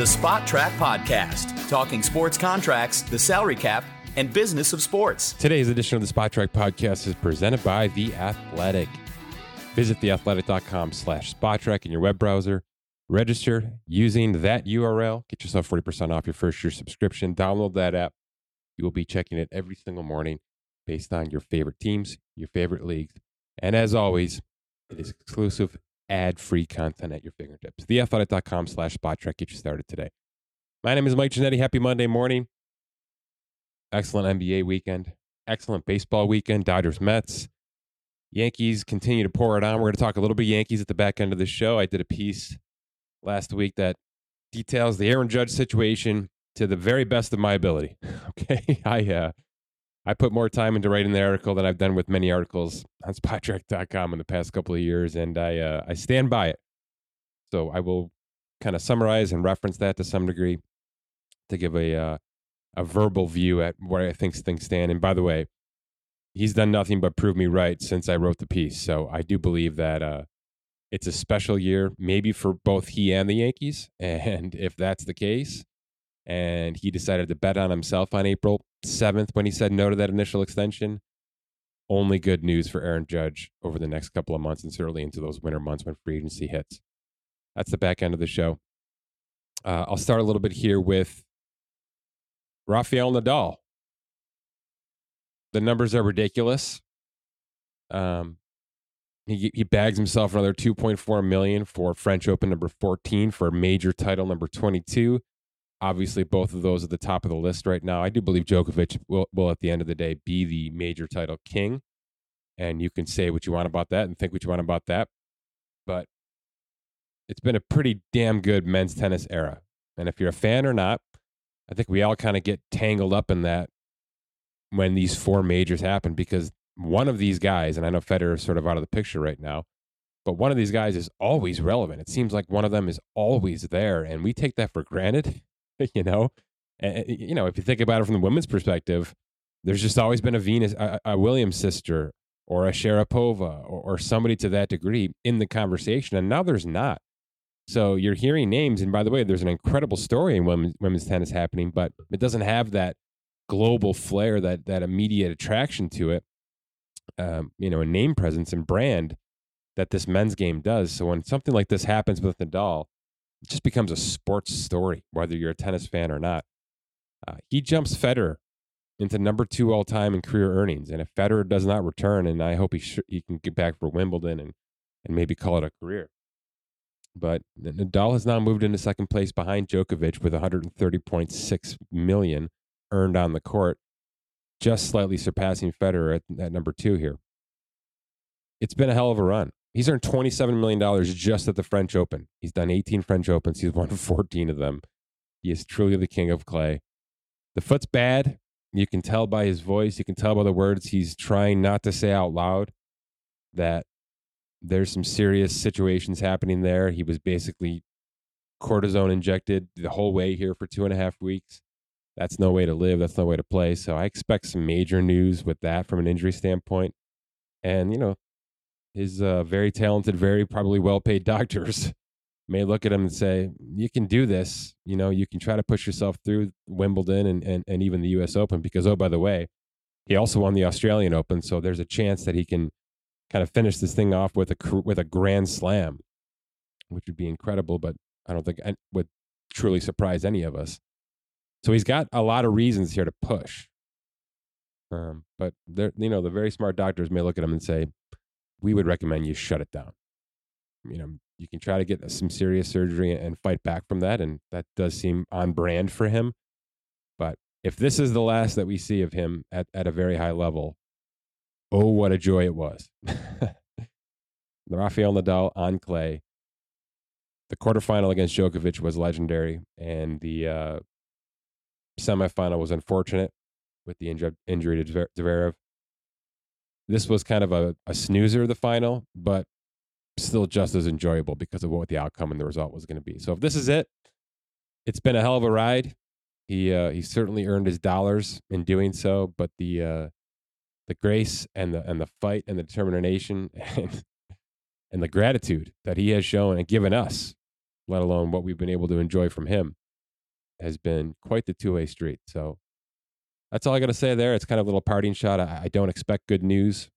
the Spotrac Podcast, talking sports contracts, the salary cap, and business of sports. Today's edition of the Spotrac Podcast is presented by The Athletic. Visit theathletic.com slash spotrac in your web browser. Register using that URL. Get yourself 40% off your first year subscription. Download that app. You will be checking it every single morning based on your favorite teams, your favorite leagues. And as always, it is exclusive ad-free content at your fingertips. Theathletic.com slash spotrac. Get you started today. My name is Mike Ginnitti. Happy Monday morning. Excellent NBA weekend. Excellent baseball weekend. Dodgers, Mets. Yankees continue to pour it on. We're going to talk a little bit Yankees at the back end of the show. I did a piece last week that details the Aaron Judge situation to the very best of my ability. Okay, I uh, I put more time into writing the article than I've done with many articles on Spotrac.com in the past couple of years, and I uh, I stand by it. So I will kind of summarize and reference that to some degree to give a uh, a verbal view at where I think things stand. And by the way, he's done nothing but prove me right since I wrote the piece. So I do believe that uh, it's a special year, maybe for both he and the Yankees. And if that's the case, and he decided to bet on himself on April 7th when he said no to that initial extension, only good news for Aaron Judge over the next couple of months and certainly into those winter months when free agency hits. That's the back end of the show. Uh, I'll start a little bit here with Rafael Nadal. The numbers are ridiculous. Um, he he bags himself another 2.4 million for French Open number 14 for a major title number 22. Obviously, both of those at the top of the list right now. I do believe Djokovic will, will at the end of the day be the major title king, and you can say what you want about that and think what you want about that, but it's been a pretty damn good men's tennis era. And if you're a fan or not, I think we all kind of get tangled up in that when these four majors happen because one of these guys, and I know Federer is sort of out of the picture right now, but one of these guys is always relevant. It seems like one of them is always there, and we take that for granted, you know. And, you know, if you think about it from the women's perspective, there's just always been a Venus, a, a Williams sister, or a Sharapova, or, or somebody to that degree in the conversation, and now there's not. So you're hearing names, and by the way, there's an incredible story in women's, women's tennis happening, but it doesn't have that global flair, that that immediate attraction to it, um, you know, a name presence and brand that this men's game does. So when something like this happens with Nadal, just becomes a sports story, whether you're a tennis fan or not. Uh, he jumps Federer into number two all time in career earnings, and if Federer does not return, and I hope he sh- he can get back for Wimbledon and and maybe call it a career. But Nadal has now moved into second place behind Djokovic with 130.6 million earned on the court, just slightly surpassing Federer at, at number two here. It's been a hell of a run. He's earned $27 million just at the French Open. He's done 18 French Opens. He's won 14 of them. He is truly the king of clay. The foot's bad. You can tell by his voice, you can tell by the words he's trying not to say out loud that there's some serious situations happening there. He was basically cortisone injected the whole way here for two and a half weeks. That's no way to live. That's no way to play. So I expect some major news with that from an injury standpoint. And, you know, his uh, very talented, very probably well paid doctors may look at him and say, you can do this. You know, you can try to push yourself through Wimbledon and, and, and even the US Open because, oh, by the way, he also won the Australian Open. So there's a chance that he can kind of finish this thing off with a with a grand slam, which would be incredible. But I don't think would truly surprise any of us. So he's got a lot of reasons here to push. Um, but you know, the very smart doctors may look at him and say, "We would recommend you shut it down." You know, you can try to get some serious surgery and fight back from that, and that does seem on brand for him. But if this is the last that we see of him at, at a very high level, Oh, what a joy it was. Rafael Nadal on clay. The quarterfinal against Djokovic was legendary, and the uh, semifinal was unfortunate with the inju- injury to Zverev. This was kind of a, a snoozer, the final, but still just as enjoyable because of what the outcome and the result was going to be. So if this is it, it's been a hell of a ride. He uh, he certainly earned his dollars in doing so, but the uh, the grace and the and the fight and the determination and and the gratitude that he has shown and given us, let alone what we've been able to enjoy from him, has been quite the two way street. So that's all I got to say there. It's kind of a little parting shot. I, I don't expect good news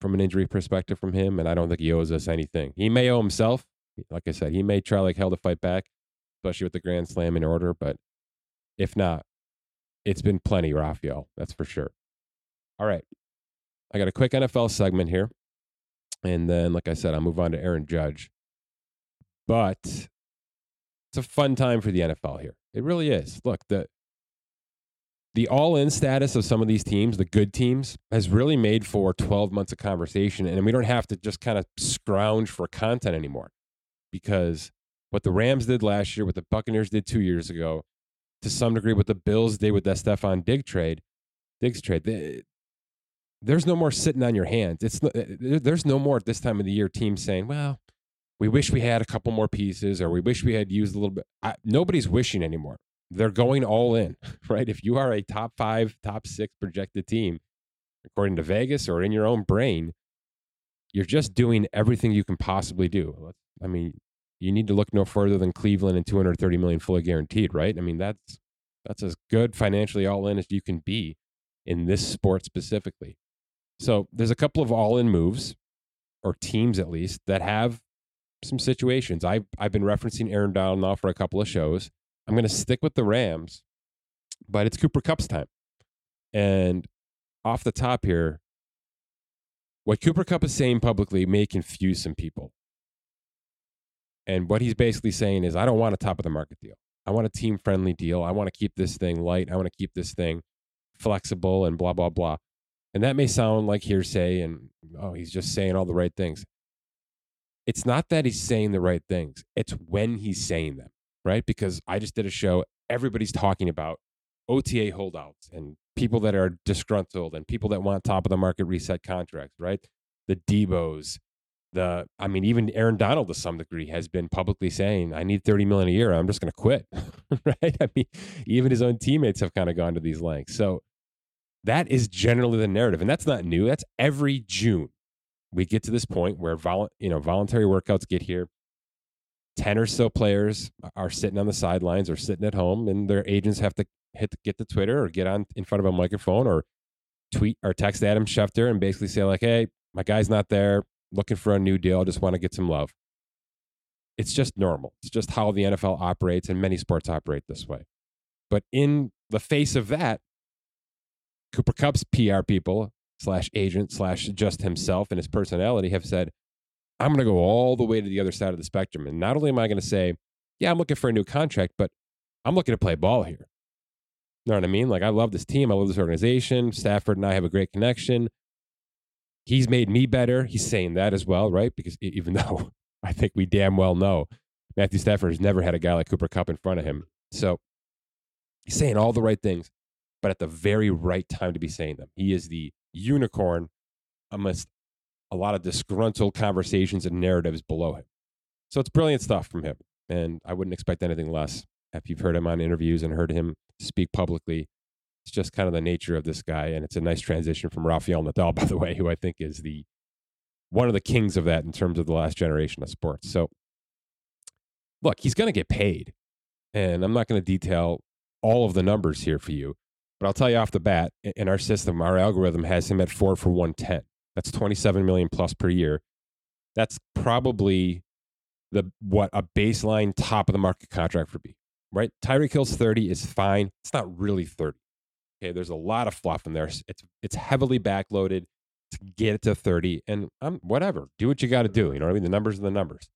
from an injury perspective from him, and I don't think he owes us mm-hmm. anything. He may owe himself. Like I said, he may try like hell to fight back, especially with the Grand Slam in order. But if not, it's been plenty, Rafael. That's for sure. All right. I got a quick NFL segment here. And then, like I said, I'll move on to Aaron Judge. But it's a fun time for the NFL here. It really is. Look, the the all-in status of some of these teams, the good teams, has really made for 12 months of conversation, and we don't have to just kind of scrounge for content anymore. Because what the Rams did last year, what the Buccaneers did two years ago, to some degree, what the Bills did with that Stefon Digg trade, Diggs trade, they, there's no more sitting on your hands. It's there's no more at this time of the year teams saying, "Well, we wish we had a couple more pieces, or we wish we had used a little bit." I, nobody's wishing anymore. They're going all in, right? If you are a top five, top six projected team, according to Vegas or in your own brain, you're just doing everything you can possibly do. I mean, you need to look no further than Cleveland and 230 million fully guaranteed, right? I mean, that's that's as good financially all in as you can be in this sport specifically. So there's a couple of all in moves, or teams at least, that have some situations. I've, I've been referencing Aaron Donald now for a couple of shows. I'm going to stick with the Rams, but it's Cooper Kupp's time. And off the top here, what Cooper Kupp is saying publicly may confuse some people. And what he's basically saying is, I don't want a top of the market deal. I want a team friendly deal. I want to keep this thing light. I want to keep this thing flexible and blah, blah, blah. And that may sound like hearsay and, oh, he's just saying all the right things. It's not that he's saying the right things, it's when he's saying them, right? Because I just did a show, everybody's talking about OTA holdouts and people that are disgruntled and people that want top of the market reset contracts, right? The Deebos, the I mean, even Aaron Donald to some degree has been publicly saying, I need 30 million a year. I'm just gonna quit. right. I mean, even his own teammates have kind of gone to these lengths. So that is generally the narrative, and that's not new. That's every June. We get to this point where vol- you know voluntary workouts get here. Ten or so players are sitting on the sidelines or sitting at home, and their agents have to hit get to Twitter or get on in front of a microphone or tweet or text Adam Schefter and basically say like, "Hey, my guy's not there. Looking for a new deal. Just want to get some love." It's just normal. It's just how the NFL operates, and many sports operate this way. But in the face of that, Cooper Kupp's PR people slash agent slash just himself and his personality have said, I'm going to go all the way to the other side of the spectrum. And not only am I going to say, yeah, I'm looking for a new contract, but I'm looking to play ball here. You know what I mean? Like, I love this team. I love this organization. Stafford and I have a great connection. He's made me better. He's saying that as well, right? Because even though I think we damn well know Matthew Stafford has never had a guy like Cooper Kupp in front of him. So he's saying all the right things but at the very right time to be saying them. He is the unicorn amidst a lot of disgruntled conversations and narratives below him. So it's brilliant stuff from him. And I wouldn't expect anything less. If you've heard him on interviews and heard him speak publicly, it's just kind of the nature of this guy. And it's a nice transition from Rafael Nadal, by the way, who I think is the one of the kings of that in terms of the last generation of sports. So look, he's going to get paid. And I'm not going to detail all of the numbers here for you. But I'll tell you off the bat, in our system, our algorithm has him at four for 110. That's 27 million plus per year. That's probably the what a baseline top of the market contract would be, right? Tyreek Hill's 30 is fine. It's not really 30. Okay, there's a lot of fluff in there. It's it's heavily backloaded to get it to 30. And um, whatever, do what you got to do. You know what I mean? The numbers are the numbers.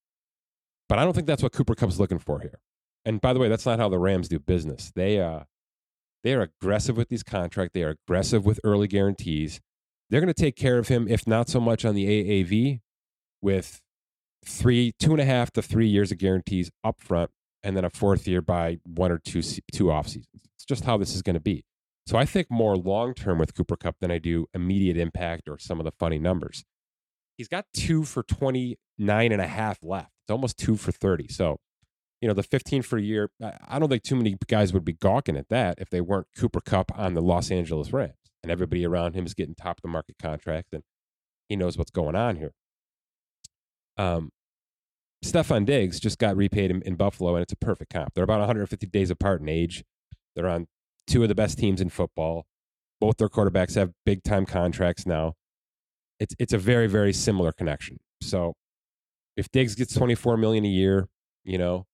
But I don't think that's what Cooper Kupp's looking for here. And by the way, that's not how the Rams do business. They uh they are aggressive with these contracts. They are aggressive with early guarantees. They're going to take care of him, if not so much on the AAV, with three, two and a half to three years of guarantees up front, and then a fourth year by one or two two off seasons. It's just how this is going to be. So I think more long term with Cooper Kupp than I do immediate impact or some of the funny numbers. He's got two for 29 and a half left. It's almost two for 30. So you know, the 15 for a year, I don't think too many guys would be gawking at that if they weren't Cooper Kupp on the Los Angeles Rams and everybody around him is getting top of the market contracts and he knows what's going on here. Um, Stefon Diggs just got repaid in, in Buffalo, and it's a perfect comp. They're about 150 days apart in age. They're on two of the best teams in football. Both their quarterbacks have big time contracts now. It's it's a very very similar connection. So if Diggs gets 24 million a year, you know,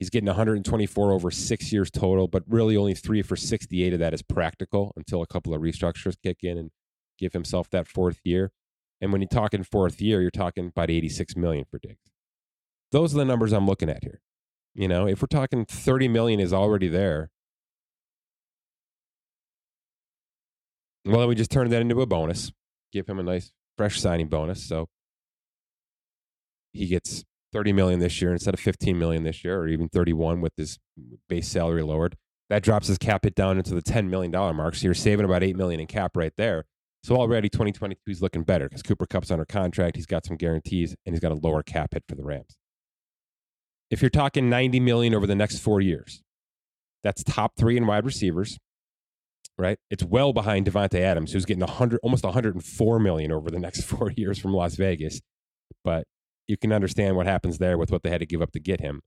he's getting 124 over 6 years total, but really only 3 for 68 of that is practical until a couple of restructures kick in and give himself that fourth year. And when you're talking fourth year, you're talking about 86 million for Diggs. Those are the numbers I'm looking at here. You know, if we're talking 30 million is already there, well, then we just turn that into a bonus, give him a nice fresh signing bonus. So he gets 30 million this year instead of 15 million this year, or even 31 with his base salary lowered. That drops his cap hit down into the 10 million dollar mark. So you're saving about 8 million in cap right there. So already 2022 is looking better because Cooper Kupp's under contract. He's got some guarantees and he's got a lower cap hit for the Rams. If you're talking 90 million over the next four years, that's top three in wide receivers, right? It's well behind Davante Adams, who's getting 100, almost 104 million over the next four years from Las Vegas. But you can understand what happens there with what they had to give up to get him.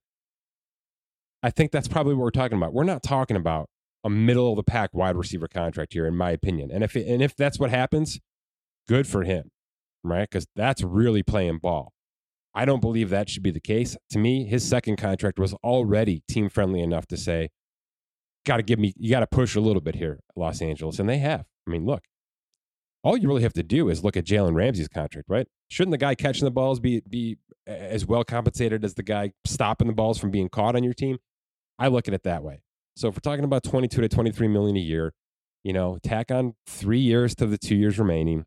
I think that's probably what we're talking about. We're not talking about a middle of the pack wide receiver contract here, in my opinion. And if it, and if that's what happens, good for him, right? Because that's really playing ball. I don't believe that should be the case. To me, his second contract was already team friendly enough to say, got to give me, you got to push a little bit here, Los Angeles. And they have. I mean, look, all you really have to do is look at Jalen Ramsey's contract, right? Shouldn't the guy catching the balls be, be as well compensated as the guy stopping the balls from being caught on your team? I look at it that way. So if we're talking about 22 to 23 million a year, you know, tack on three years to the two years remaining,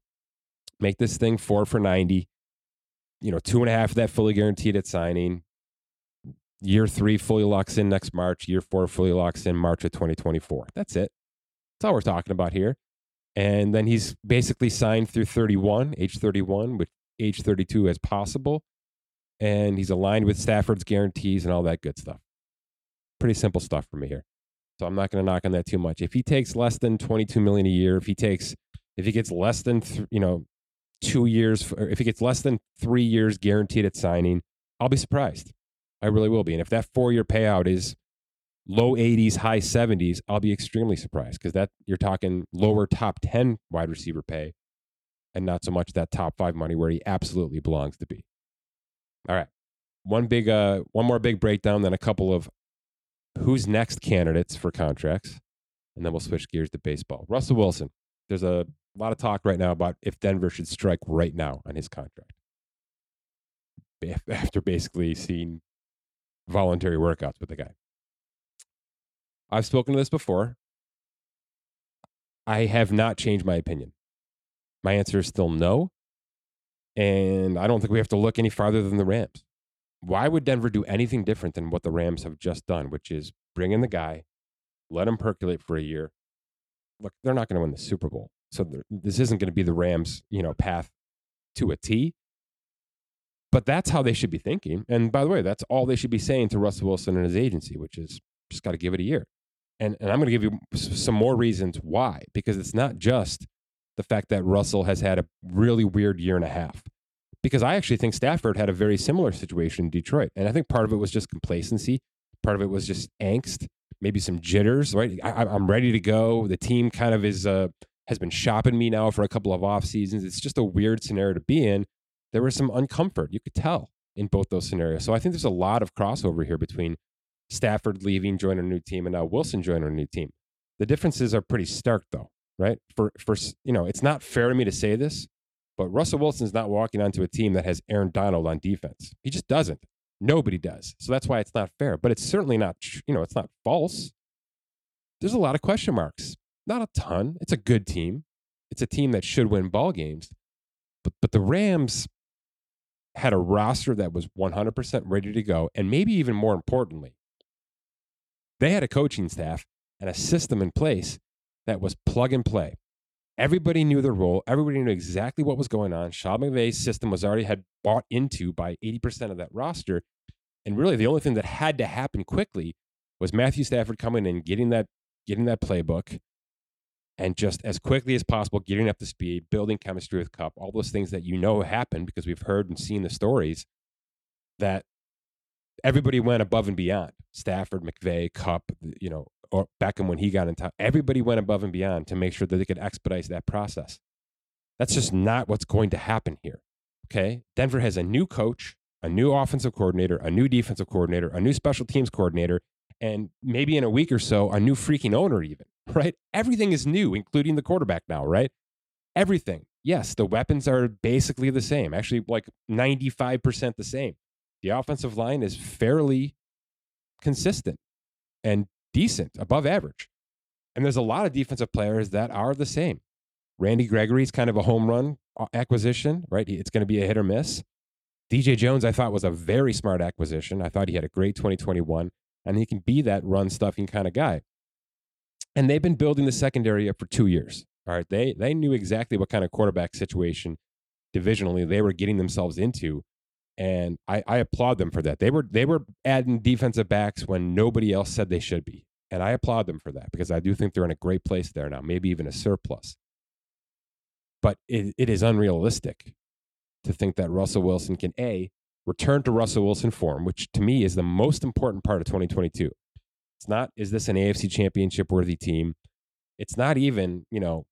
make this thing four for 90, you know, two and a half of that fully guaranteed at signing. Year three fully locks in next March. Year four fully locks in March of 2024. That's it. That's all we're talking about here. And then he's basically signed through 31, age 31, with age 32 as possible. And he's aligned with Stafford's guarantees and all that good stuff. Pretty simple stuff for me here. So I'm not going to knock on that too much. If he takes less than 22 million a year, if he takes, if he gets less than, th- you know, two years, if he gets less than three years guaranteed at signing, I'll be surprised. I really will be. And if that four year payout is low 80s, high 70s, I'll be extremely surprised because that you're talking lower top 10 wide receiver pay and not so much that top five money where he absolutely belongs to be. All right. One big, uh, one more big breakdown, then a couple of who's next candidates for contracts, and then we'll switch gears to baseball. Russell Wilson. There's a lot of talk right now about if Denver should strike right now on his contract after basically seeing voluntary workouts with the guy. I've spoken to this before. I have not changed my opinion. My answer is still no. And I don't think we have to look any farther than the Rams why would Denver do anything different than what the Rams have just done, which is bring in the guy, let him percolate for a year. Look, they're not going to win the Super Bowl, so this isn't going to be the Rams, you know, path to a T. But that's how they should be thinking. And by the way, that's all they should be saying to Russell Wilson and his agency, which is just got to give it a year. And and I'm going to give you some more reasons why, because it's not just the fact that Russell has had a really weird year and a half because I actually think Stafford had a very similar situation in Detroit. And I think part of it was just complacency, part of it was just angst, maybe some jitters, right? I, am ready to go. The team kind of is, uh, has been shopping me now for a couple of off seasons. It's just a weird scenario to be in. There was some uncomfort, you could tell in both those scenarios. So I think there's a lot of crossover here between Stafford leaving, joining a new team, and now Wilson joining a new team. The differences are pretty stark, though, right? For for you know, it's not fair to me to say this, but Russell Wilson's not walking onto a team that has Aaron Donald on defense. He just doesn't. Nobody does. So that's why it's not fair. But it's certainly not, you know, it's not false. There's a lot of question marks. Not a ton. It's a good team. It's a team that should win ball games. But but the Rams had a roster that was 100% ready to go and maybe even more importantly, they had a coaching staff and a system in place that was plug and play. Everybody knew their role. Everybody knew exactly what was going on. Sean McVay's system was already had bought into by 80% of that roster. And really the only thing that had to happen quickly was Matthew Stafford coming in, getting that, getting that playbook, and just as quickly as possible getting up to speed, building chemistry with Kupp, all those things that you know happen because we've heard and seen the stories that everybody went above and beyond. Stafford, McVay, Kupp, you know, or Beckham when he got in time. Everybody went above and beyond to make sure that they could expedite that process. That's just not what's going to happen here. Okay. Denver has a new coach, a new offensive coordinator, a new defensive coordinator, a new special teams coordinator, and maybe in a week or so, a new freaking owner, even, right? Everything is new, including the quarterback now, right? Everything. Yes, the weapons are basically the same, actually, like 95% the same. The offensive line is fairly consistent and decent, above average. And there's a lot of defensive players that are the same. Randy Gregory is kind of a home run uh, acquisition, right? It's going to be a hit or miss. DJ Jones, I thought was a very smart acquisition. I thought he had a great 2021, and he can be that run stuffing kind of guy. And they've been building the secondary up for two years. All right, they they knew exactly what kind of quarterback situation divisionally they were getting themselves into, and I, I applaud them for that. They were they were adding defensive backs when nobody else said they should be, and I applaud them for that because I do think they're in a great place there now, maybe even a surplus but it, it is unrealistic to think that Russell Wilson can a return to Russell Wilson form, which to me is the most important part of 2022. It's not is this an AFC Championship worthy team? It's not even you know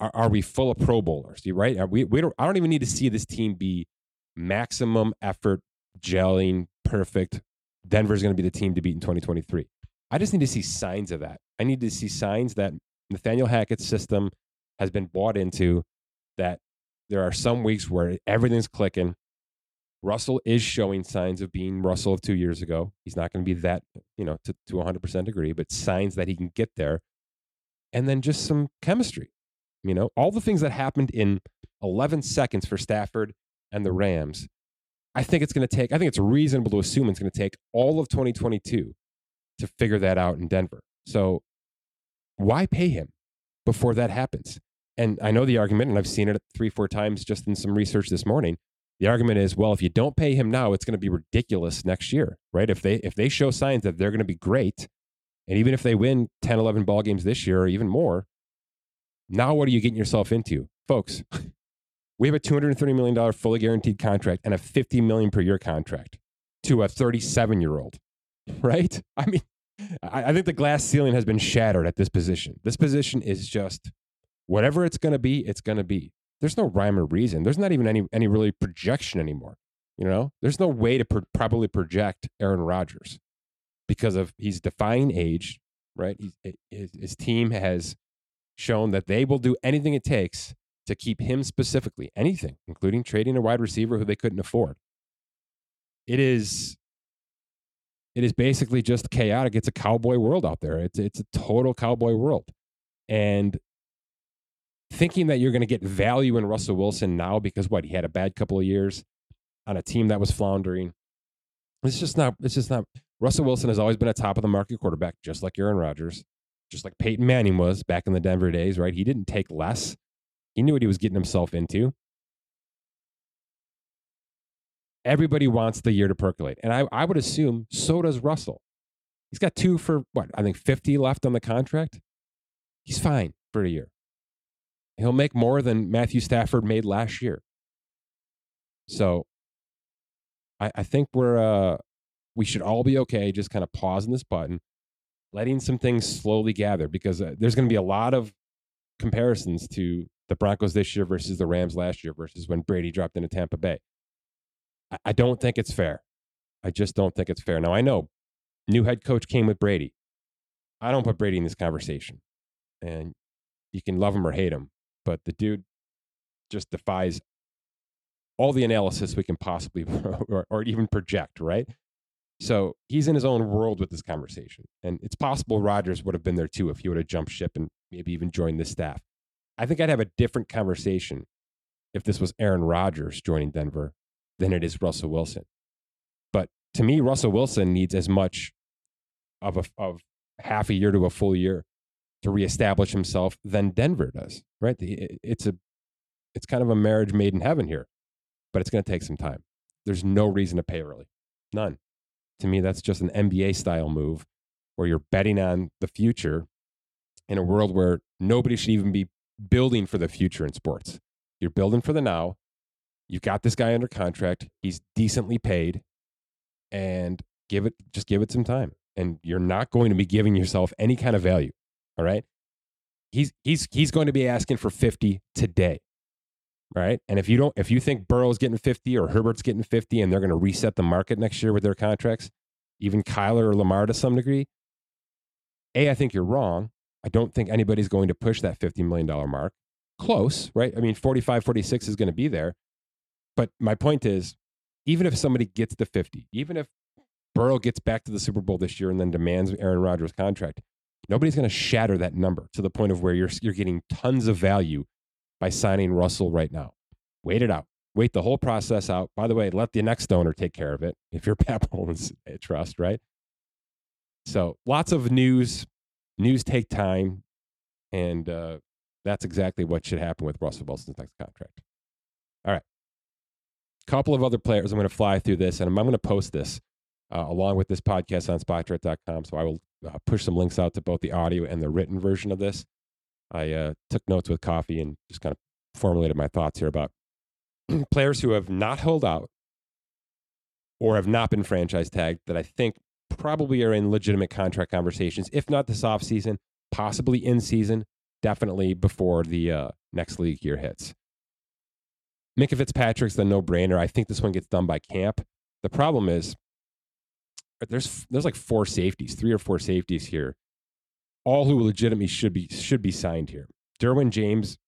are, are we full of Pro Bowlers? Right? Are we we don't. I don't even need to see this team be maximum effort, gelling, perfect. Denver's going to be the team to beat in 2023. I just need to see signs of that. I need to see signs that Nathaniel Hackett's system has been bought into that there are some weeks where everything's clicking. Russell is showing signs of being Russell of two years ago. He's not going to be that, you know, to, to 100% agree, but signs that he can get there. And then just some chemistry. You know, all the things that happened in 11 seconds for Stafford and the Rams. I think it's going to take, I think it's reasonable to assume it's going to take all of 2022 to figure that out in Denver. So why pay him before that happens? and I know the argument, and I've seen it three, four times just in some research this morning. The argument is, well, if you don't pay him now, it's going to be ridiculous next year, right? If they if they show signs that they're going to be great, and even if they win 10, 11 ball games this year or even more, now what are you getting yourself into, folks? We have a $230 million fully guaranteed contract and a 50 million per year contract to a 37 year old, right? I mean, I think the glass ceiling has been shattered at this position. This position is just whatever it's going to be, it's going to be. There's no rhyme or reason. There's not even any any really projection anymore. You know, there's no way to pro- probably project Aaron Rodgers because of he's defying age, right? His, his team has shown that they will do anything it takes to keep him specifically, anything, including trading a wide receiver who they couldn't afford. It is it is basically just chaotic. It's a cowboy world out there. It's it's a total cowboy world. And thinking that you're going to get value in Russell Wilson now because what he had a bad couple of years on a team that was floundering. It's just not. It's just not. Russell Wilson has always been a top of the market quarterback, just like Aaron Rodgers, just like Peyton Manning was back in the Denver days. Right? He didn't take less. He knew what he was getting himself into. Everybody wants the year to percolate, and I, I would assume so does Russell. He's got two for what I think fifty left on the contract. He's fine for a year. He'll make more than Matthew Stafford made last year. So I, I think we're uh, we should all be okay just kind of pausing this button, letting some things slowly gather because uh, there's going to be a lot of comparisons to the Broncos this year versus the Rams last year versus when Brady dropped into Tampa Bay. I, don't think it's fair. I just don't think it's fair. Now I know new head coach came with Brady. I don't put Brady in this conversation. And you can love him or hate him but the dude just defies all the analysis we can possibly or, or, even project, right? So he's in his own world with this conversation. And it's possible Rodgers would have been there too if he would have jumped ship and maybe even joined the staff. I think I'd have a different conversation if this was Aaron Rodgers joining Denver than it is Russell Wilson. But to me, Russell Wilson needs as much of a of half a year to a full year to reestablish himself than Denver does. Right? It's a it's kind of a marriage made in heaven here, but it's going to take some time. There's no reason to pay early, none. To me, that's just an NBA style move where you're betting on the future in a world where nobody should even be building for the future in sports. You're building for the now. You've got this guy under contract. He's decently paid. and give it just give it some time. And you're not going to be giving yourself any kind of value. All right. He's he's he's going to be asking for 50 today. Right. And if you don't if you think Burrow's getting 50 or Herbert's getting 50 and they're going to reset the market next year with their contracts, even Kyler or Lamar to some degree, A, I think you're wrong. I don't think anybody's going to push that $50 million mark. Close, right? I mean, 45, 46 is going to be there. But my point is, even if somebody gets to 50, even if Burrow gets back to the Super Bowl this year and then demands Aaron Rodgers' contract, nobody's going to shatter that number to the point of where you're, you're getting tons of value by signing Russell right now. Wait it out. Wait the whole process out. By the way, let the next owner take care of it if you're Pat Bowlen's trust, right? So lots of news. News take time. And uh, that's exactly what should happen with Russell Wilson's next contract. All right. Couple of other players. I'm going to fly through this and I'm, I'm going to post this uh, along with this podcast on spotrac.com. So I will uh, push some links out to both the audio and the written version of this. I uh, took notes with coffee and just kind of formulated my thoughts here about players who have not held out or have not been franchise tagged that I think probably are in legitimate contract conversations, if not this offseason, possibly in season, definitely before the uh, next league year hits. Minkah Fitzpatrick's the no brainer. I think this one gets done by camp. The problem is there's there's like four safeties, three or four safeties here, all who legitimately should be should be signed here. Derwin James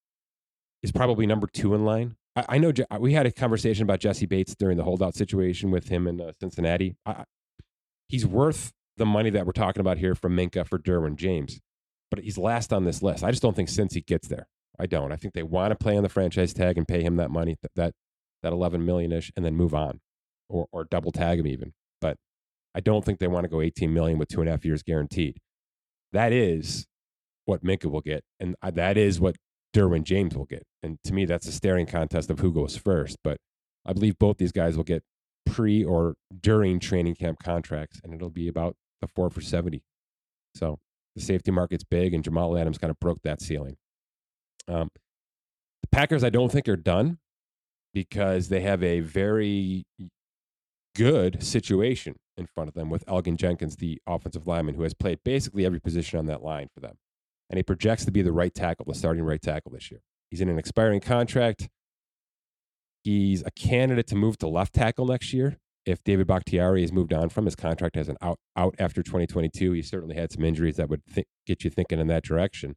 is probably number two in line. I, know we had a conversation about Jessie Bates during the holdout situation with him in uh, Cincinnati. He's worth the money that we're talking about here from Minkah for Derwin James, but he's last on this list. I just don't think since he gets there. I don't. I think they want to play on the franchise tag and pay him that money, that that eleven million ish, and then move on, or or double tag him even. But I don't think they want to go 18 million with two and a half years guaranteed. That is what Minkah will get, and that is what Derwin James will get. And to me, that's a staring contest of who goes first. But I believe both these guys will get pre or during training camp contracts, and it'll be about the four for 70. So the safety market's big, and Jamal Adams kind of broke that ceiling. Um, the Packers, I don't think, are done because they have a very good situation in front of them with Elgton Jenkins, the offensive lineman, who has played basically every position on that line for them. And he projects to be the right tackle, the starting right tackle this year. He's in an expiring contract. He's a candidate to move to left tackle next year. If David Bakhtiari has moved on from his contract as an out out after 2022, he certainly had some injuries that would th- get you thinking in that direction.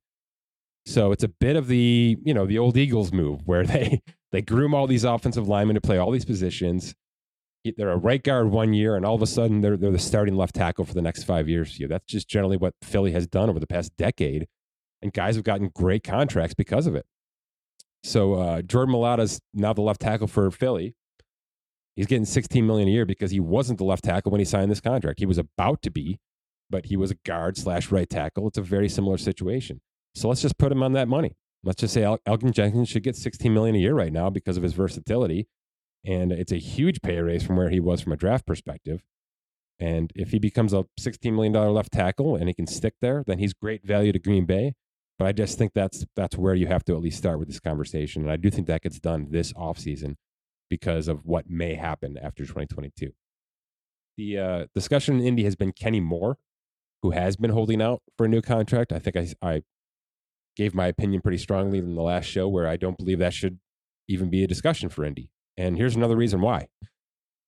So it's a bit of the you know the old Eagles move where they they groom all these offensive linemen to play all these positions they're a right guard one year, and all of a sudden they're they're the starting left tackle for the next five years you. That's just generally what Philly has done over the past decade, and guys have gotten great contracts because of it. So uh, Jordan Mailata's now the left tackle for Philly. He's getting 16 million a year because he wasn't the left tackle when he signed this contract. He was about to be, but he was a guard slash right tackle. It's a very similar situation. So let's just put him on that money. Let's just say El- Elgton Jenkins should get 16 million a year right now because of his versatility and it's a huge pay raise from where he was from a draft perspective. And if he becomes a $16 million left tackle and he can stick there, then he's great value to Green Bay. But I just think that's that's where you have to at least start with this conversation. And I do think that gets done this offseason because of what may happen after 2022. The uh, discussion in Indy has been Kenny Moore, who has been holding out for a new contract. I think I, I gave my opinion pretty strongly in the last show where I don't believe that should even be a discussion for Indy. And here's another reason why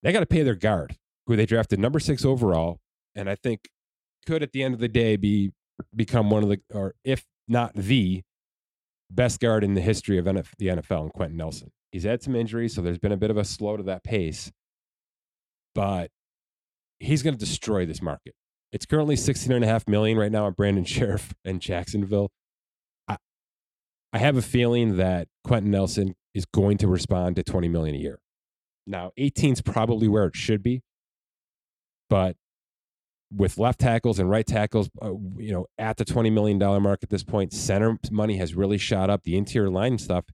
they got to pay their guard, who they drafted number six overall, and I think could at the end of the day be become one of the, or if not the best guard in the history of NF, the NFL, and Quenton Nelson. He's had some injuries, so there's been a bit of a slow to that pace, but he's going to destroy this market. It's currently 16 and a half million right now at Brandon Scherff and Jacksonville. I, I have a feeling that Quenton Nelson is going to respond to 20 million a year. Now, 18 is probably where it should be, but with left tackles and right tackles, uh, you know, at the 20 million dollar mark at this point, center money has really shot up. The interior line stuff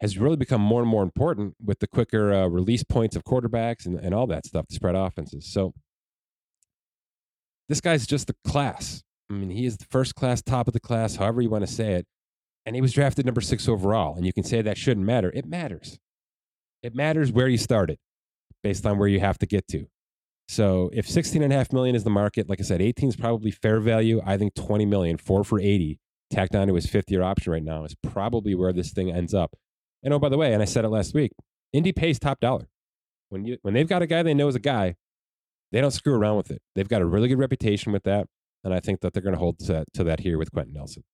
has really become more and more important with the quicker uh, release points of quarterbacks and, and all that stuff to spread offenses. So this guy's just the class. I mean, he is the first class, top of the class, however you want to say it and he was drafted number six overall. And you can say that shouldn't matter. It matters. It matters where you started based on where you have to get to. So if 16 and a half million is the market, like I said, 18 is probably fair value. I think 20 million, four for 80, tacked on to his fifth year option right now is probably where this thing ends up. And oh, by the way, and I said it last week, Indy pays top dollar. When you when they've got a guy they know is a guy, they don't screw around with it. They've got a really good reputation with that, and I think that they're going to hold to, to that here with Quenton Nelson.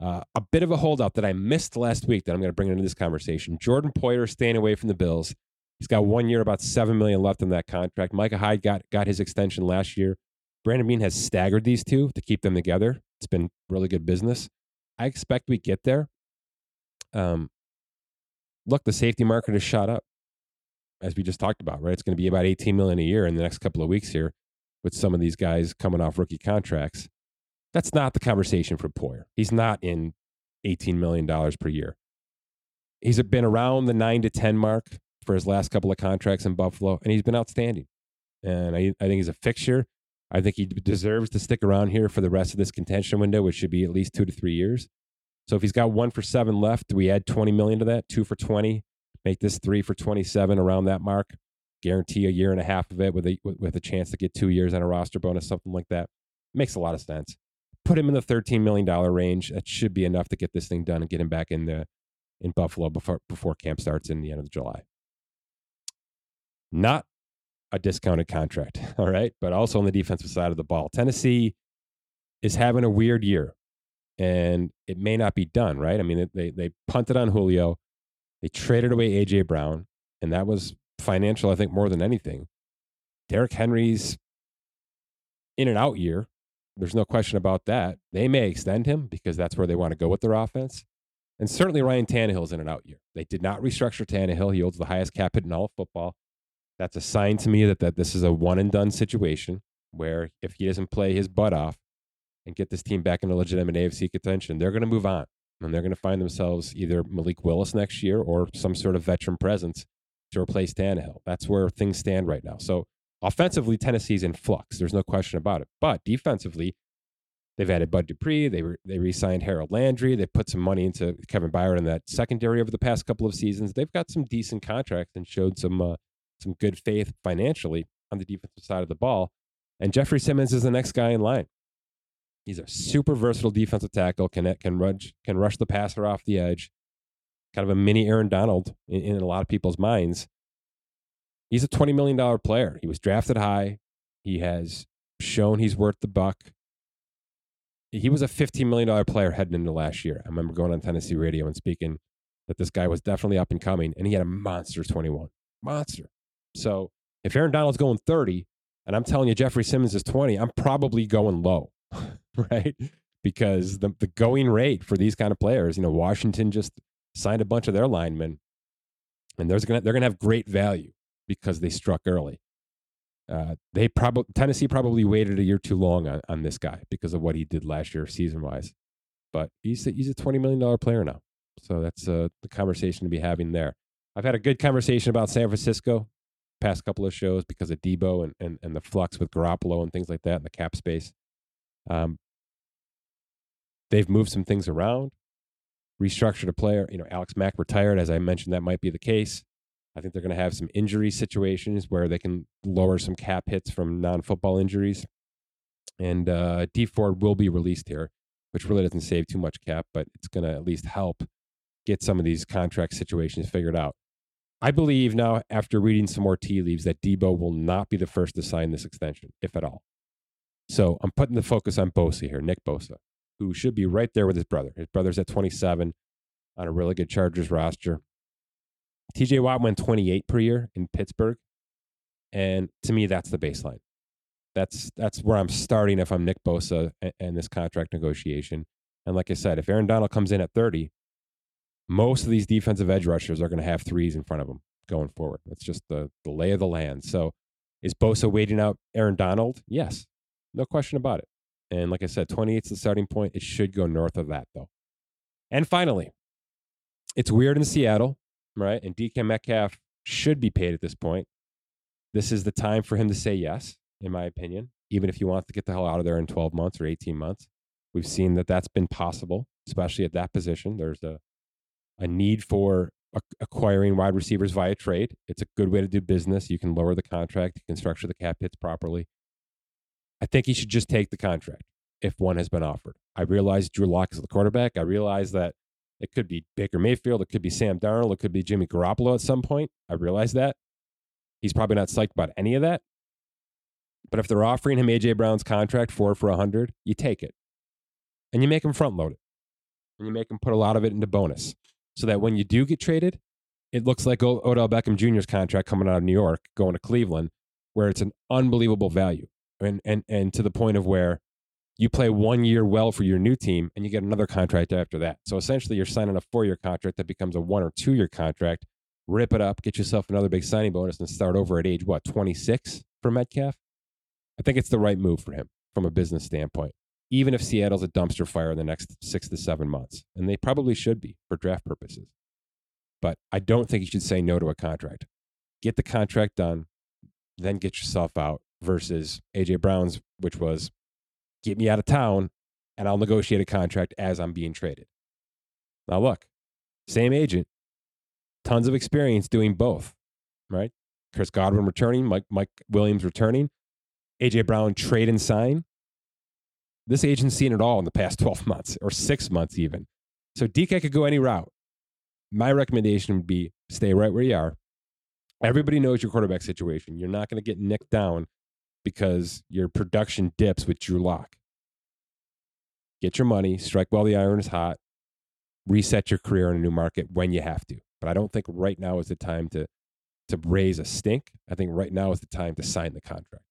Uh, a bit of a holdout that I missed last week that I'm going to bring into this conversation. Jordan Poyer staying away from the Bills. He's got one year, about seven million left in that contract. Micah Hyde got got his extension last year. Brandon Beane has staggered these two to keep them together. It's been really good business. I expect we get there. Um, look, the safety market has shot up, as we just talked about. Right, it's going to be about 18 million a year in the next couple of weeks here, with some of these guys coming off rookie contracts. That's not the conversation for Poyer. He's not in $18 million per year. He's been around the nine to 10 mark for his last couple of contracts in Buffalo, and he's been outstanding. And I, I think he's a fixture. I think he deserves to stick around here for the rest of this contention window, which should be at least two to three years. So if he's got one for seven left, we add 20 million to that? Two for 20, make this three for 27 around that mark, guarantee a year and a half of it with a, with a chance to get two years on a roster bonus, something like that. Makes a lot of sense put him in the $13 million range. That should be enough to get this thing done and get him back in the in Buffalo before before camp starts in the end of July. Not a discounted contract, all right, but also on the defensive side of the ball. Tennessee is having a weird year, and it may not be done, right? I mean, they they punted on Julio, they traded away AJ Brown, and that was financial, I think, more than anything. Derrick Henry's in and out year, there's no question about that. They may extend him because that's where they want to go with their offense. And certainly Ryan Tannehill's in and out year. They did not restructure Tannehill. He holds the highest cap hit in all of football. That's a sign to me that, that this is a one and done situation where if he doesn't play his butt off and get this team back into legitimate AFC contention, they're going to move on. And they're going to find themselves either Malik Willis next year or some sort of veteran presence to replace Tannehill. That's where things stand right now. So Offensively, Tennessee's in flux. There's no question about it. But defensively, they've added Bud Dupree. They re- they re-signed Harold Landry. They put some money into Kevin Byard in that secondary over the past couple of seasons. They've got some decent contracts and showed some uh, some good faith financially on the defensive side of the ball. And Jeffrey Simmons is the next guy in line. He's a super versatile defensive tackle. Can can rush can rush the passer off the edge. Kind of a mini Aaron Donald in, in a lot of people's minds. He's a $20 million player. He was drafted high. He has shown he's worth the buck. He was a $15 million player heading into last year. I remember going on Tennessee radio and speaking that this guy was definitely up and coming, and he had a monster 21. Monster. So if Aaron Donald's going 30, and I'm telling you Jeffrey Simmons is 20, I'm probably going low, right? Because the, the going rate for these kind of players, you know, Washington just signed a bunch of their linemen, and there's gonna, they're going to have great value because they struck early. Uh, they probably Tennessee probably waited a year too long on, on this guy because of what he did last year season wise. But he's a, he's a twenty million dollar player now, so that's uh, the conversation to be having there. I've had a good conversation about San Francisco past couple of shows because of Deebo and, and, and the flux with Garoppolo and things like that in the cap space. Um, they've moved some things around, restructured a player. You know, Alex Mack retired, as I mentioned, that might be the case. I think they're going to have some injury situations where they can lower some cap hits from non football injuries. And uh, Dee Ford will be released here, which really doesn't save too much cap, but it's going to at least help get some of these contract situations figured out. I believe now, after reading some more tea leaves, that Deebo will not be the first to sign this extension, if at all. So I'm putting the focus on Bosa here, Nick Bosa, who should be right there with his brother. His brother's at 27 on a really good Chargers roster. TJ Watt went 28 per year in Pittsburgh. And to me, that's the baseline. That's that's where I'm starting if I'm Nick Bosa and, and this contract negotiation. And like I said, if Aaron Donald comes in at 30, most of these defensive edge rushers are going to have threes in front of them going forward. That's just the, the lay of the land. So is Bosa waiting out Aaron Donald? Yes, no question about it. And like I said, 28 is the starting point. It should go north of that, though. And finally, it's weird in Seattle right? And DK Metcalf should be paid at this point. This is the time for him to say yes, in my opinion, even if he wants to get the hell out of there in 12 months or 18 months. We've seen that that's been possible, especially at that position. There's a, a need for acquiring wide receivers via trade. It's a good way to do business. You can lower the contract, you can structure the cap hits properly. I think he should just take the contract if one has been offered. I realize Drew Lock is the quarterback. I realize that it could be Baker Mayfield, it could be Sam Darnold, it could be Jimmy Garoppolo at some point. I realize that. He's probably not psyched about any of that. But if they're offering him AJ Brown's contract four for a hundred, you take it. And you make him front load it. And you make him put a lot of it into bonus. So that when you do get traded, it looks like Odell Beckham Jr.'s contract coming out of New York, going to Cleveland, where it's an unbelievable value. And and and to the point of where you play one year well for your new team and you get another contract after that. So essentially you're signing a four year contract that becomes a one or two year contract. Rip it up, get yourself another big signing bonus, and start over at age what, 26 for Metcalf? I think it's the right move for him from a business standpoint, even if Seattle's a dumpster fire in the next six to seven months. And they probably should be for draft purposes. But I don't think you should say no to a contract. Get the contract done, then get yourself out versus AJ Brown's, which was get me out of town and I'll negotiate a contract as I'm being traded. Now, look, same agent, tons of experience doing both, right? Chris Godwin returning, Mike, Mike Williams returning. AJ Brown trade and sign. This agent's seen it all in the past 12 months or six months, even. So DK could go any route. My recommendation would be stay right where you are. Everybody knows your quarterback situation. You're not going to get nicked down because your production dips with Drew Lock. Get your money, strike while the iron is hot, reset your career in a new market when you have to. But I don't think right now is the time to to raise a stink. I think right now is the time to sign the contract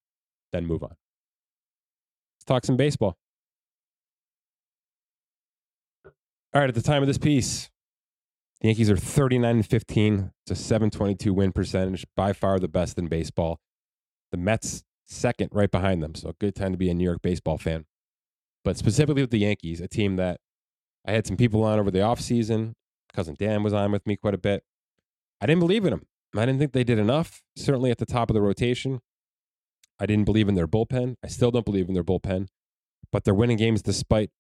then move on. Talk some baseball. All right, at the time of this piece, the Yankees are 39 and 15. It's a 722 win percentage, by far the best in baseball. The Mets second right behind them. So a good time to be a New York baseball fan. But specifically with the Yankees, a team that I had some people on over the offseason. Cousin Dan was on with me quite a bit. I didn't believe in them. I didn't think they did enough, certainly at the top of the rotation. I didn't believe in their bullpen. I still don't believe in their bullpen, but they're winning games despite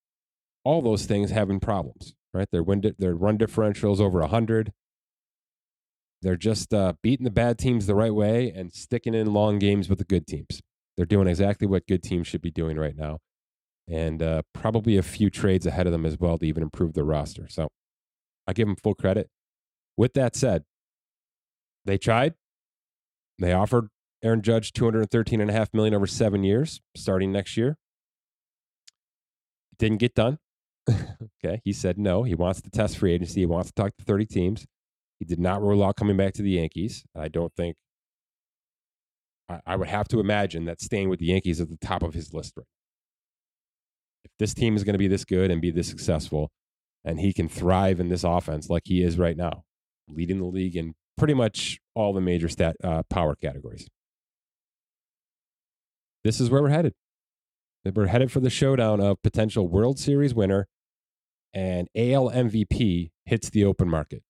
all those things having problems, right? Their win, di- their run differentials over 100. They're just uh, beating the bad teams the right way and sticking in long games with the good teams. They're doing exactly what good teams should be doing right now. And uh, probably a few trades ahead of them as well to even improve the roster. So I give them full credit. With that said, they tried. They offered Aaron Judge, 213.5 million over seven years, starting next year. Didn't get done. okay. He said no. He wants to test free agency. He wants to talk to 30 teams. He did not rule out coming back to the Yankees. I don't think I, I would have to imagine that staying with the Yankees at the top of his list right. If this team is going to be this good and be this successful, and he can thrive in this offense like he is right now, leading the league in pretty much all the major stat uh, power categories this is where we're headed. We're headed for the showdown of potential World Series winner and AL MVP hits the open market.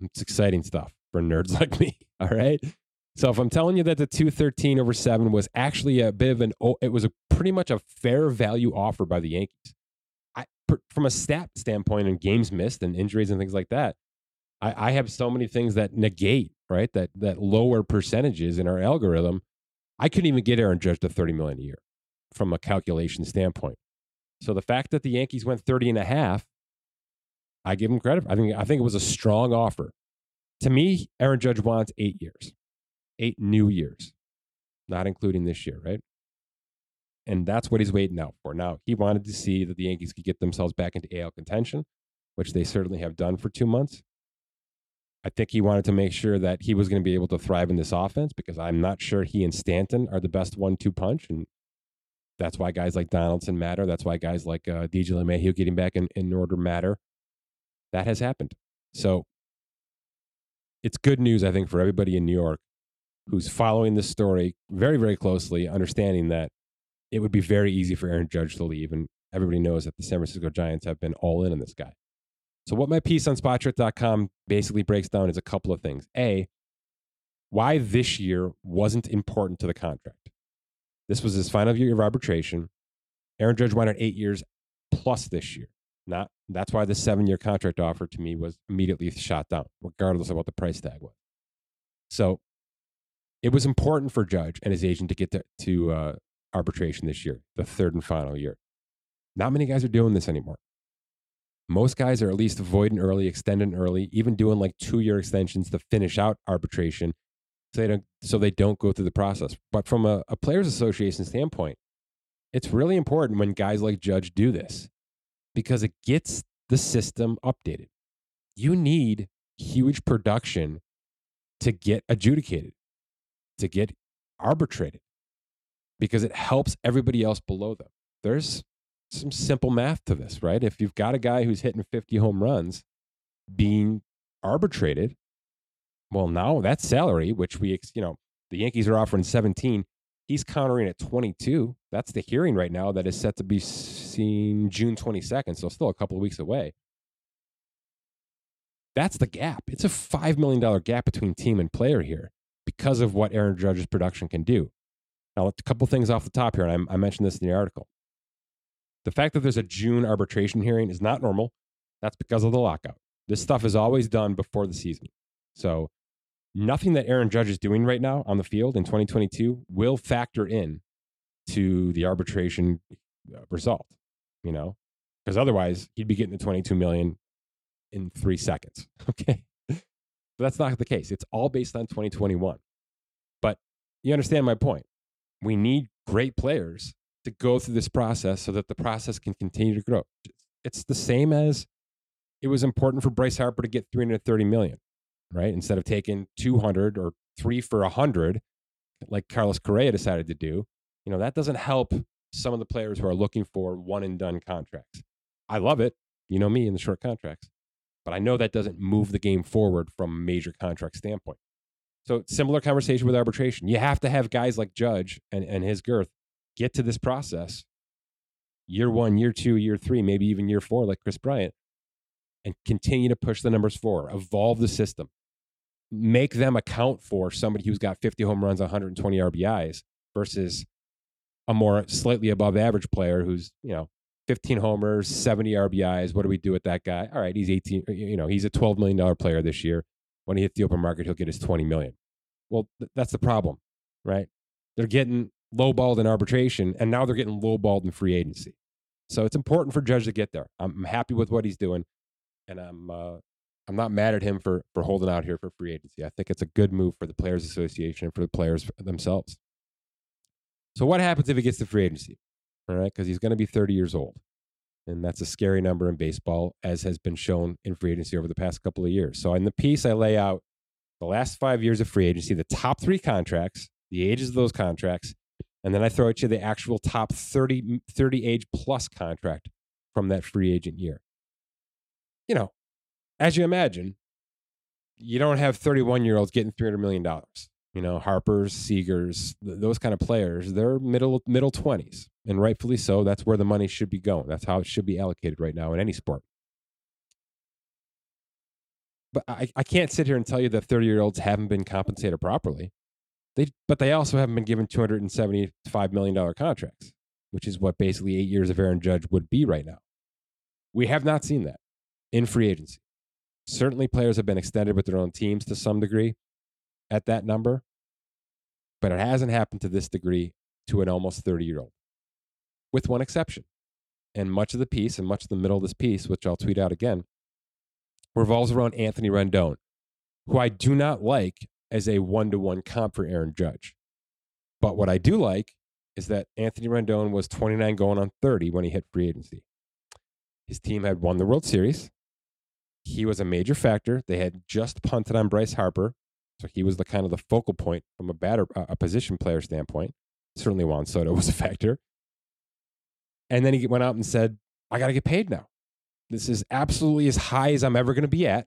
It's exciting stuff for nerds like me. All right. So if I'm telling you that the 213 over 7 was actually a bit of an it was a pretty much a fair value offer by the Yankees. I from a stat standpoint and games missed and injuries and things like that, I, I have so many things that negate, right? That that lower percentages in our algorithm I couldn't even get Aaron Judge to 30 million a year from a calculation standpoint. So the fact that the Yankees went 30 and a half, I give them credit. I think I think it was a strong offer. To me, Aaron Judge wants eight years, eight new years, not including this year, right? And that's what he's waiting out for. Now, he wanted to see that the Yankees could get themselves back into AL contention, which they certainly have done for two months. I think he wanted to make sure that he was going to be able to thrive in this offense because I'm not sure he and Stanton are the best one-two punch, and that's why guys like Donaldson matter. That's why guys like uh, DJ LeMahieu getting back in, in order matter. That has happened. So it's good news, I think, for everybody in New York who's following this story very, very closely, understanding that it would be very easy for Aaron Judge to leave. And everybody knows that the San Francisco Giants have been all in on this guy. So, what my piece on spotrac.com basically breaks down is a couple of things. A, why this year wasn't important to the contract. This was his final year of arbitration. Aaron Judge wanted eight years plus this year. Not that's why the seven year contract offer to me was immediately shot down, regardless of what the price tag was. So it was important for Judge and his agent to get to, to uh, arbitration this year, the third and final year. Not many guys are doing this anymore. Most guys are at least avoiding early, extending early, even doing like two year extensions to finish out arbitration so they don't, so they don't go through the process. But from a, a players association standpoint, it's really important when guys like Judge do this because it gets the system updated. You need huge production to get adjudicated, to get arbitrated, because it helps everybody else below them. There's some simple math to this, right? If you've got a guy who's hitting 50 home runs being arbitrated, well, now that salary, which we, you know, the Yankees are offering 17, he's countering at 22. That's the hearing right now that is set to be seen June 22nd, so still a couple of weeks away. That's the gap. It's a $5 million gap between team and player here because of what Aaron Judge's production can do. Now, a couple things off the top here, and I, I mentioned this in the article. The fact that there's a June arbitration hearing is not normal. That's because of the lockout. This stuff is always done before the season. So nothing that Aaron Judge is doing right now on the field in 2022 will factor in to the arbitration uh, result, you know, because otherwise he'd be getting the 22 million in three seconds. Okay. but that's not the case. It's all based on 2021. But you understand my point. We need great players to go through this process so that the process can continue to grow. It's the same as it was important for Bryce Harper to get 330 million, right? Instead of taking 200 or three for 100, like Carlos Correa decided to do. You know, that doesn't help some of the players who are looking for one and done contracts. I love it. You know me in the short contracts, but I know that doesn't move the game forward from a major contract standpoint. So, similar conversation with arbitration. You have to have guys like Judge and, and his girth get to this process year one, year two, year three, maybe even year four, like Kris Bryant, and continue to push the numbers forward, evolve the system, make them account for somebody who's got 50 home runs, 120 RBIs versus a more slightly above average player who's, you know, 15 homers, 70 RBIs. What do we do with that guy? All right, he's 18, you know, he's a $12 million player this year. When he hits the open market, he'll get his 20 million. Well, th- that's the problem, right? They're getting lowballed in arbitration, and now they're getting lowballed in free agency. So it's important for Judge to get there. I'm happy with what he's doing, and I'm uh, I'm not mad at him for for holding out here for free agency. I think it's a good move for the Players Association and for the players themselves. So what happens if he gets to free agency? All right, because he's going to be 30 years old, and that's a scary number in baseball, as has been shown in free agency over the past couple of years. So in the piece, I lay out the last five years of free agency, the top three contracts, the ages of those contracts, and then I throw at you the actual top 30, 30 age plus contract from that free agent year. You know, as you imagine, you don't have 31 year olds getting $300 million. You know, Harper's, Seagers, those kind of players, they're middle middle 20s. And rightfully so. That's where the money should be going. That's how it should be allocated right now in any sport. But I, I can't sit here and tell you that 30 year olds haven't been compensated properly. They, but they also haven't been given $275 million contracts, which is what basically eight years of Aaron Judge would be right now. We have not seen that in free agency. Certainly, players have been extended with their own teams to some degree at that number, but it hasn't happened to this degree to an almost 30 year old, with one exception. And much of the piece and much of the middle of this piece, which I'll tweet out again, revolves around Anthony Rendon, who I do not like as a one to one comp for Aaron Judge. But what I do like is that Anthony Rendon was 29 going on 30 when he hit free agency. His team had won the World Series. He was a major factor. They had just punted on Bryce Harper, so he was the kind of the focal point from a batter, uh, a position player standpoint. Certainly, Juan Soto was a factor. And then he went out and said, "I got to get paid now. This is absolutely as high as I'm ever going to be at.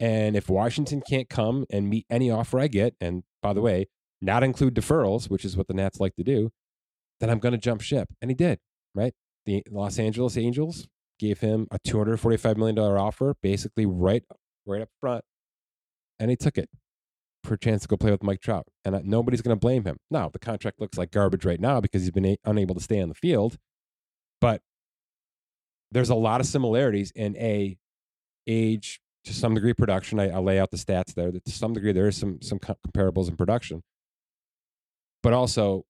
And if Washington can't come and meet any offer I get, and by the way, not include deferrals, which is what the Nats like to do, then I'm going to jump ship. And he did, right? The Los Angeles Angels gave him a $245 million offer, basically right, right up front. And he took it for a chance to go play with Mike Trout. And uh, nobody's going to blame him. Now, the contract looks like garbage right now because he's been a- unable to stay on the field. But there's a lot of similarities in a age to some degree production. I, I lay out the stats there that to some degree there is some some comparables in production, but also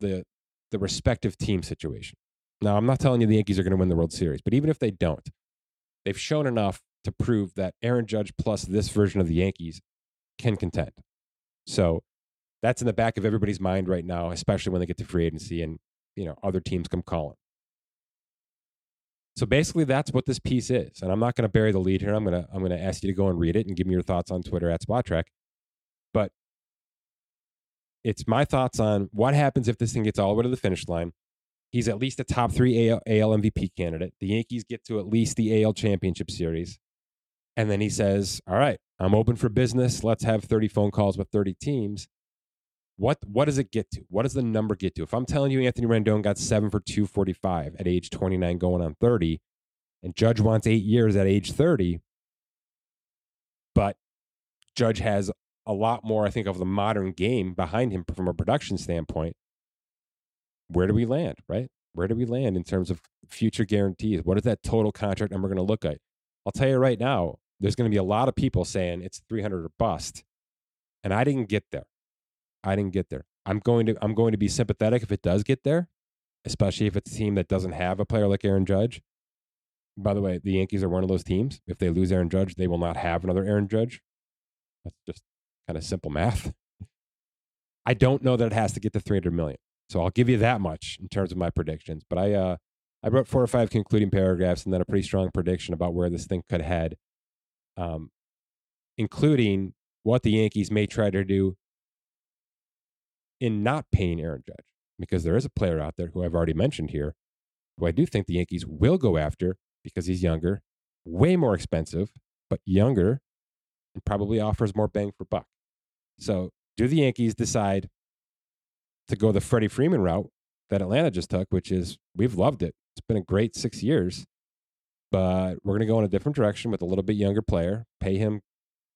the the respective team situation. Now, I'm not telling you the Yankees are going to win the World Series, but even if they don't, they've shown enough to prove that Aaron Judge plus this version of the Yankees can contend. So that's in the back of everybody's mind right now, especially when they get to free agency and you know other teams come calling. So basically, that's what this piece is, and I'm not going to bury the lead here. I'm gonna I'm gonna ask you to go and read it and give me your thoughts on Twitter at Spotrac. But it's my thoughts on what happens if this thing gets all the way to the finish line. He's at least a top three AL, AL MVP candidate. The Yankees get to at least the AL Championship Series, and then he says, "All right, I'm open for business. Let's have 30 phone calls with 30 teams." What what does it get to? What does the number get to? If I'm telling you Anthony Rendon got seven for 245 at age 29 going on 30, and Judge wants eight years at age 30, but Judge has a lot more, I think, of the modern game behind him from a production standpoint. Where do we land, right? Where do we land in terms of future guarantees? What is that total contract number going to look like? I'll tell you right now, there's going to be a lot of people saying it's 300 or bust. And I didn't get there. I didn't get there. I'm going to I'm going to be sympathetic if it does get there, especially if it's a team that doesn't have a player like Aaron Judge. By the way, the Yankees are one of those teams. If they lose Aaron Judge, they will not have another Aaron Judge. That's just kind of simple math. I don't know that it has to get to 300 million. So I'll give you that much in terms of my predictions. But I uh I wrote four or five concluding paragraphs and then a pretty strong prediction about where this thing could head, um, including what the Yankees may try to do in not paying Aaron Judge, because there is a player out there who I've already mentioned here, who I do think the Yankees will go after because he's younger, way more expensive, but younger, and probably offers more bang for buck. So, do the Yankees decide to go the Freddie Freeman route that Atlanta just took, which is we've loved it. It's been a great six years, but we're going to go in a different direction with a little bit younger player, pay him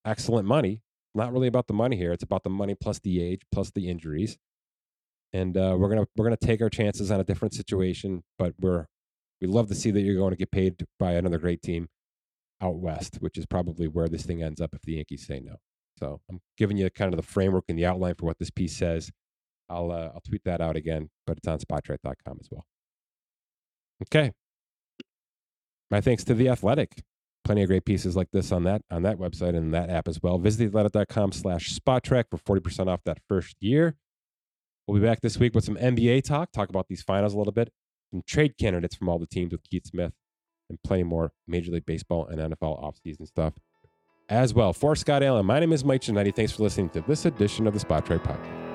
excellent money, not really about the money here. It's about the money plus the age plus the injuries. And uh, we're gonna we're gonna take our chances on a different situation, but we're we love to see that you're going to get paid by another great team out west, which is probably where this thing ends up if the Yankees say no. So I'm giving you kind of the framework and the outline for what this piece says. I'll uh, I'll tweet that out again, but it's on spotrac.com as well. Okay. My thanks to the Athletic plenty of great pieces like this on that on that website and that app as well. Visit theathletic.com slash spotrac for 40% off that first year. We'll be back this week with some NBA talk, talk about these finals a little bit, some trade candidates from all the teams with Keith Smith, and plenty more Major League Baseball and NFL offseason stuff as well. For Scott Allen, my name is Mike Ginnitti. Thanks for listening to this edition of the Spotrac Podcast.